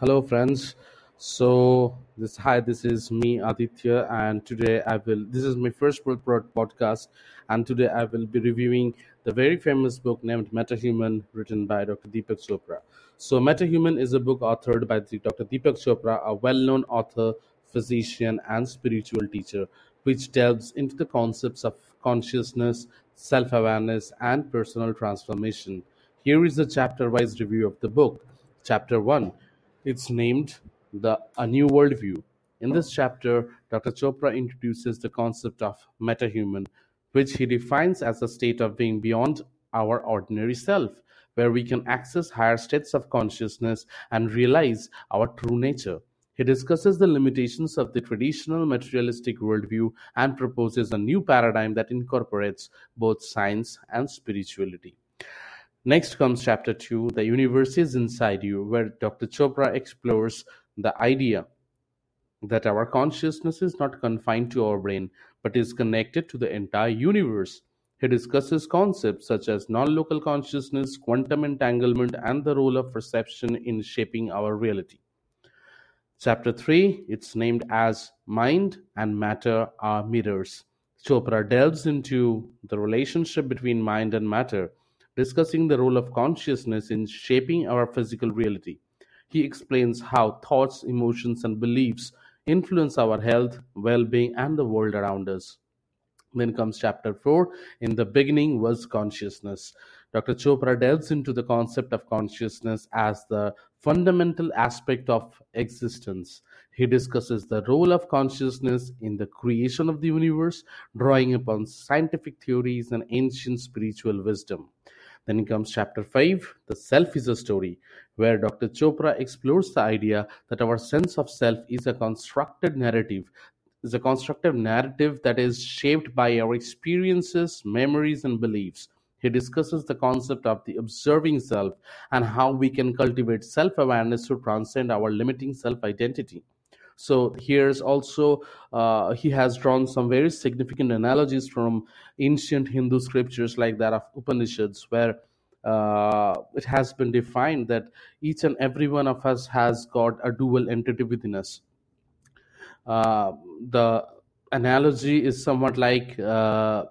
Hello, friends. So this hi, this is me Aditya, and today I will. This is my first podcast, and today I will be reviewing the very famous book named MetaHuman, written by Dr. Deepak Chopra. So MetaHuman is a book authored by the Dr. Deepak Chopra, a well-known author, physician, and spiritual teacher, which delves into the concepts of consciousness, self-awareness, and personal transformation. Here is a chapter-wise review of the book. Chapter 1 it's named the A New Worldview. In this chapter, Dr. Chopra introduces the concept of metahuman, which he defines as a state of being beyond our ordinary self, where we can access higher states of consciousness and realize our true nature. He discusses the limitations of the traditional materialistic worldview and proposes a new paradigm that incorporates both science and spirituality. Next comes chapter 2 The Universe is Inside You, where Dr. Chopra explores the idea that our consciousness is not confined to our brain but is connected to the entire universe. He discusses concepts such as non local consciousness, quantum entanglement, and the role of perception in shaping our reality. Chapter 3, it's named as Mind and Matter Are Mirrors. Chopra delves into the relationship between mind and matter, discussing the role of consciousness in shaping our physical reality. He explains how thoughts, emotions, and beliefs influence our health, well being, and the world around us. Then comes chapter 4 In the beginning was consciousness. Dr. Chopra delves into the concept of consciousness as the fundamental aspect of existence. He discusses the role of consciousness in the creation of the universe, drawing upon scientific theories and ancient spiritual wisdom. Then comes chapter 5 The Self is a Story, where Dr. Chopra explores the idea that our sense of self is a constructed narrative is a constructive narrative that is shaped by our experiences, memories, and beliefs. He discusses the concept of the observing self and how we can cultivate self awareness to transcend our limiting self identity. So, here's also, uh, he has drawn some very significant analogies from ancient Hindu scriptures, like that of Upanishads, where uh, it has been defined that each and every one of us has got a dual entity within us. Uh, the analogy is somewhat like uh,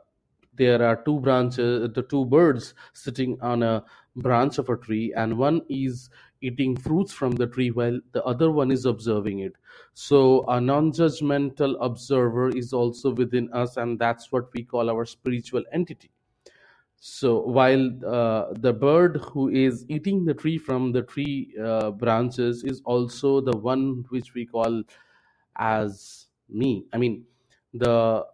there are two branches, the two birds sitting on a branch of a tree, and one is eating fruits from the tree while the other one is observing it. So, a non judgmental observer is also within us, and that's what we call our spiritual entity. So, while uh, the bird who is eating the tree from the tree uh, branches is also the one which we call as me. I mean, the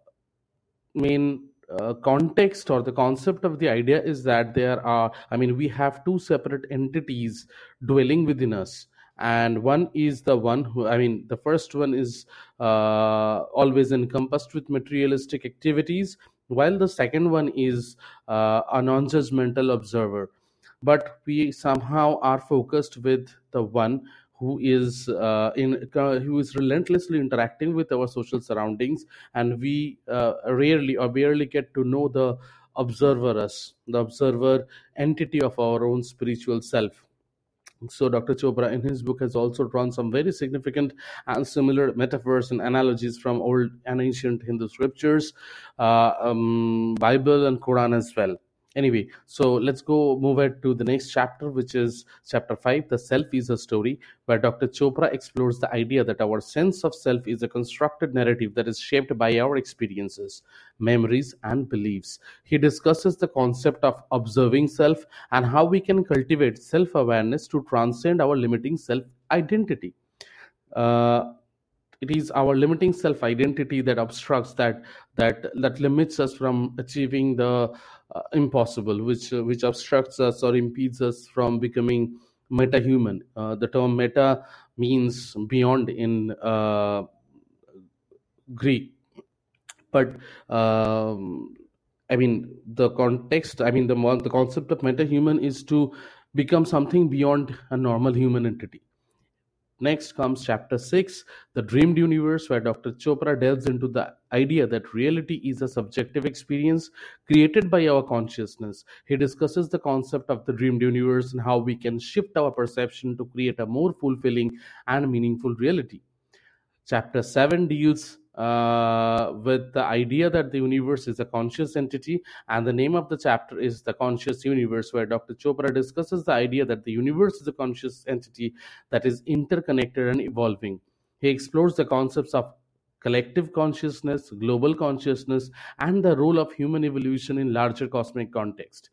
main uh, context or the concept of the idea is that there are, I mean, we have two separate entities dwelling within us. And one is the one who, I mean, the first one is uh, always encompassed with materialistic activities, while the second one is uh, a non judgmental observer. But we somehow are focused with the one who is uh, in uh, who is relentlessly interacting with our social surroundings and we uh, rarely or barely get to know the observer us the observer entity of our own spiritual self. So dr chopra in his book has also drawn some very significant and similar metaphors and analogies from old and ancient hindu scriptures uh, um, bible and quran as well anyway so let's go move ahead to the next chapter which is chapter 5 the self is a story where dr chopra explores the idea that our sense of self is a constructed narrative that is shaped by our experiences memories and beliefs. He discusses the concept of observing self and how we can cultivate self awareness to transcend our limiting self identity uh, it is our limiting self identity that obstructs that that that limits us from achieving the impossible which uh, which obstructs us or impedes us from becoming meta-human. Uh, the term meta means beyond in uh, greek. But um, i mean the context i mean the the concept of meta-human is to become something beyond a normal human entity Next comes chapter 6, The Dreamed Universe, where Dr. Chopra delves into the idea that reality is a subjective experience created by our consciousness. He discusses the concept of the dreamed universe and how we can shift our perception to create a more fulfilling and meaningful reality. Chapter 7 deals uh, with the idea that the universe is a conscious entity, and the name of the chapter is The Conscious Universe, where Dr. Chopra discusses the idea that the universe is a conscious entity that is interconnected and evolving. He explores the concepts of collective consciousness, global consciousness, and the role of human evolution in larger cosmic context.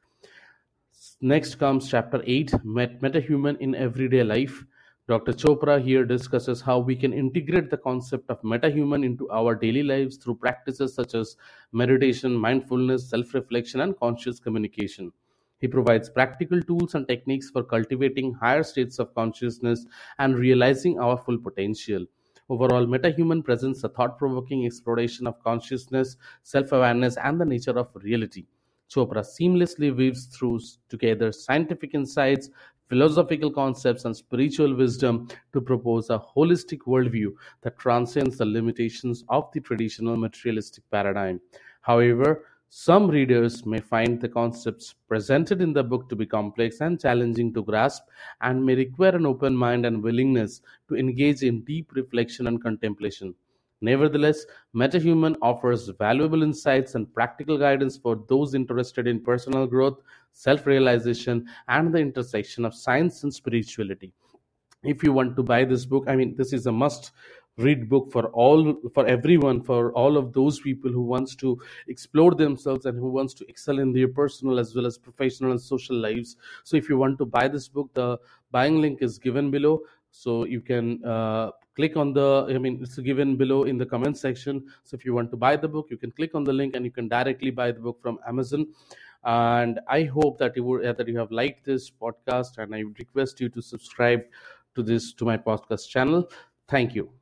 Next comes chapter 8 Met- Metahuman in Everyday Life. Dr. Chopra here discusses how we can integrate the concept of metahuman into our daily lives through practices such as meditation, mindfulness, self reflection, and conscious communication. He provides practical tools and techniques for cultivating higher states of consciousness and realizing our full potential. Overall, metahuman presents a thought provoking exploration of consciousness, self awareness, and the nature of reality. Chopra seamlessly weaves through together scientific insights, philosophical concepts, and spiritual wisdom to propose a holistic worldview that transcends the limitations of the traditional materialistic paradigm. However, some readers may find the concepts presented in the book to be complex and challenging to grasp and may require an open mind and willingness to engage in deep reflection and contemplation. Nevertheless, MetaHuman offers valuable insights and practical guidance for those interested in personal growth, self realization, and the intersection of science and spirituality. If you want to buy this book i mean this is a must read book for all for everyone for all of those people who wants to explore themselves and who wants to excel in their personal as well as professional and social lives. So if you want to buy this book the buying link is given below. So you can uh, click on the i mean it's given below in the comment section. So if you want to buy the book you can click on the link and you can directly buy the book from amazon and i hope that you would, that you have liked this podcast and i request you to subscribe to this to my podcast channel. Thank you